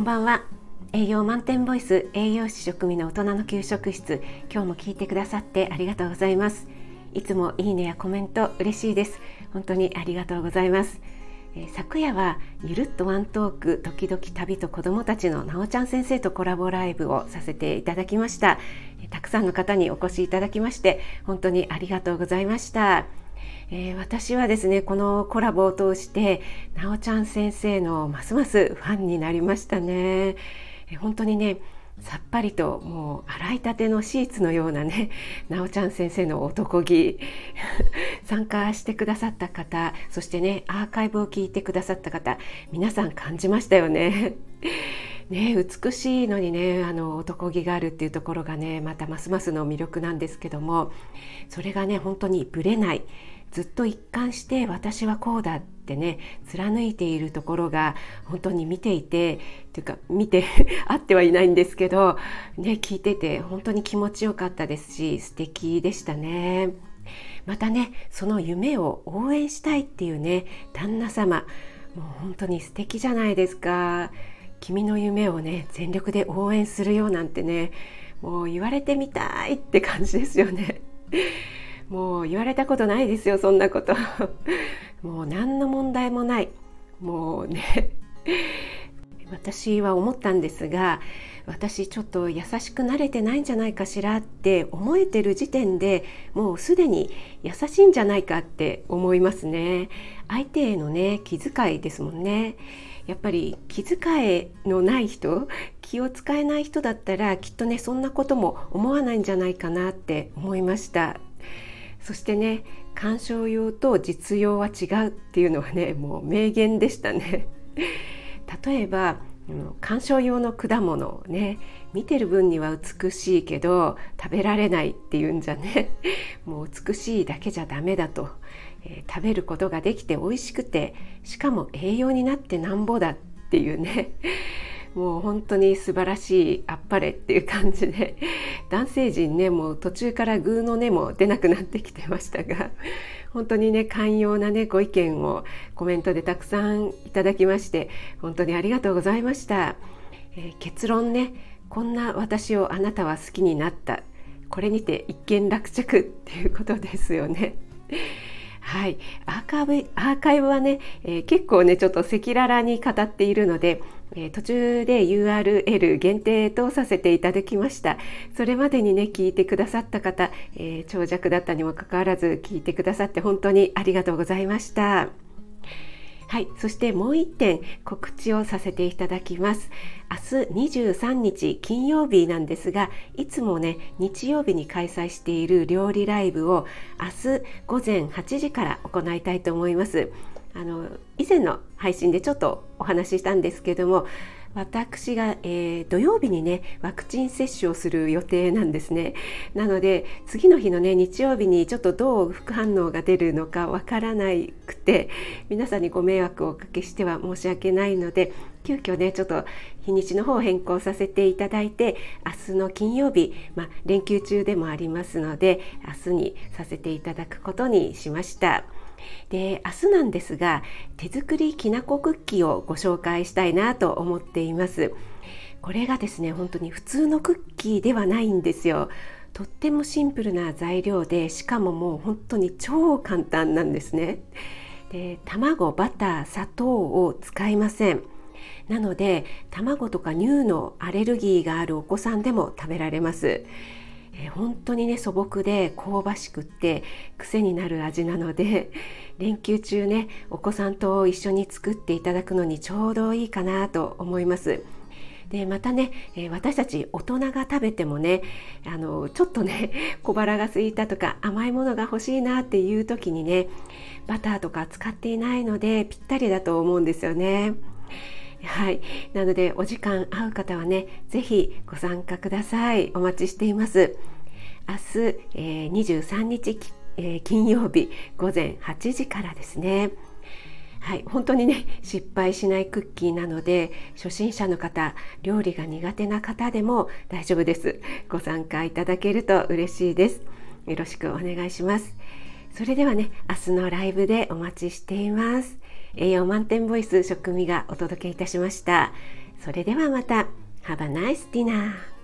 こんばんは。栄養満点ボイス栄養士食味の大人の給食室今日も聞いてくださってありがとうございます。いつもいいねやコメント嬉しいです。本当にありがとうございます。え昨夜はゆるっとワントーク時々旅と子どもたちのなおちゃん先生とコラボライブをさせていただきました。たくさんの方にお越しいただきまして本当にありがとうございました。えー、私はですねこのコラボを通してなおちゃん先生のますますファンになりましたね、えー、本当にねさっぱりともう洗いたてのシーツのようなね なおちゃん先生の男気 参加してくださった方そしてねアーカイブを聞いてくださった方皆さん感じましたよね。ね美しいのにねあの男気があるっていうところがねまたますますの魅力なんですけどもそれがね本当にぶれないずっと一貫して私はこうだってね貫いているところが本当に見ていてというか見て あってはいないんですけどね聞いてて本当に気持ちよかったですし素敵でしたね。またねその夢を応援したいっていうね旦那様もう本当に素敵じゃないですか君の夢をね全力で応援するよなんてねもう言われてみたいって感じですよねもう言われたことないですよそんなこと。もう何の問題もない。もうね。私は思ったんですが私ちょっと優しくなれてないんじゃないかしらって思えてる時点でもうすでに優しいんじゃないかって思いますね。相手へのね気遣いですもんね。やっぱり気遣いのない人気を使えない人だったらきっとねそんなことも思わないんじゃないかなって思いました。そしてね鑑賞用と実用は違うっていうのはねもう名言でしたね。例えば鑑賞用の果物ね見てる分には美しいけど食べられないっていうんじゃね もう美しいだけじゃダメだと、えー、食べることができて美味しくてしかも栄養になってなんぼだっていうね。もう本当に素晴らしいあっぱれっていう感じで男性陣ねもう途中からグーの音も出なくなってきてましたが本当にね寛容なねご意見をコメントでたくさんいただきまして本当にありがとうございました、えー、結論ねこんな私をあなたは好きになったこれにて一件落着っていうことですよね。はい、アーカイブアーカイブはね、えー、結構ねちょっと赤裸々に語っているので、えー、途中で URL 限定とさせていただきましたそれまでにね聞いてくださった方、えー、長尺だったにもかかわらず聞いてくださって本当にありがとうございました。はい、そしてもう一点告知をさせていただきます。明日23日金曜日なんですが、いつもね日曜日に開催している料理ライブを明日午前8時から行いたいと思います。あの以前の配信でちょっとお話ししたんですけども私が、えー、土曜日にねワクチン接種をする予定なんですねなので次の日のね日曜日にちょっとどう副反応が出るのかわからなくて皆さんにご迷惑をおかけしては申し訳ないので急遽ねちょっと日にちの方を変更させていただいて明日の金曜日、まあ、連休中でもありますので明日にさせていただくことにしました。で明日なんですが手作りきなこクッキーをご紹介したいなと思っています。これがですね本当に普通のクッキーではないんですよ。とってもシンプルな材料でしかももう本当に超簡単なんですね。で卵バター砂糖を使いません。なので卵とか乳のアレルギーがあるお子さんでも食べられます。えー、本当にね素朴で香ばしくって癖になる味なので 連休中ねお子さんと一緒に作っていただくのにちょうどいいかなと思います。でまたね、え、私たち大人が食べてもねあのちょっとね 小腹が空いたとか甘いものが欲しいなっていう時にねバターとか使っていないのでぴったりだと思うんですよね。はい。なので、お時間合う方はね、ぜひご参加ください。お待ちしています。明日、えー、23日、えー、金曜日午前8時からですね。はい、本当にね失敗しないクッキーなので初心者の方料理が苦手な方でも大丈夫ですご参加いただけると嬉しいですよろしくお願いしますそれではね明日のライブでお待ちしています栄養満点ボイス食味がお届けいたしました。それではまた。Have a nice dinner.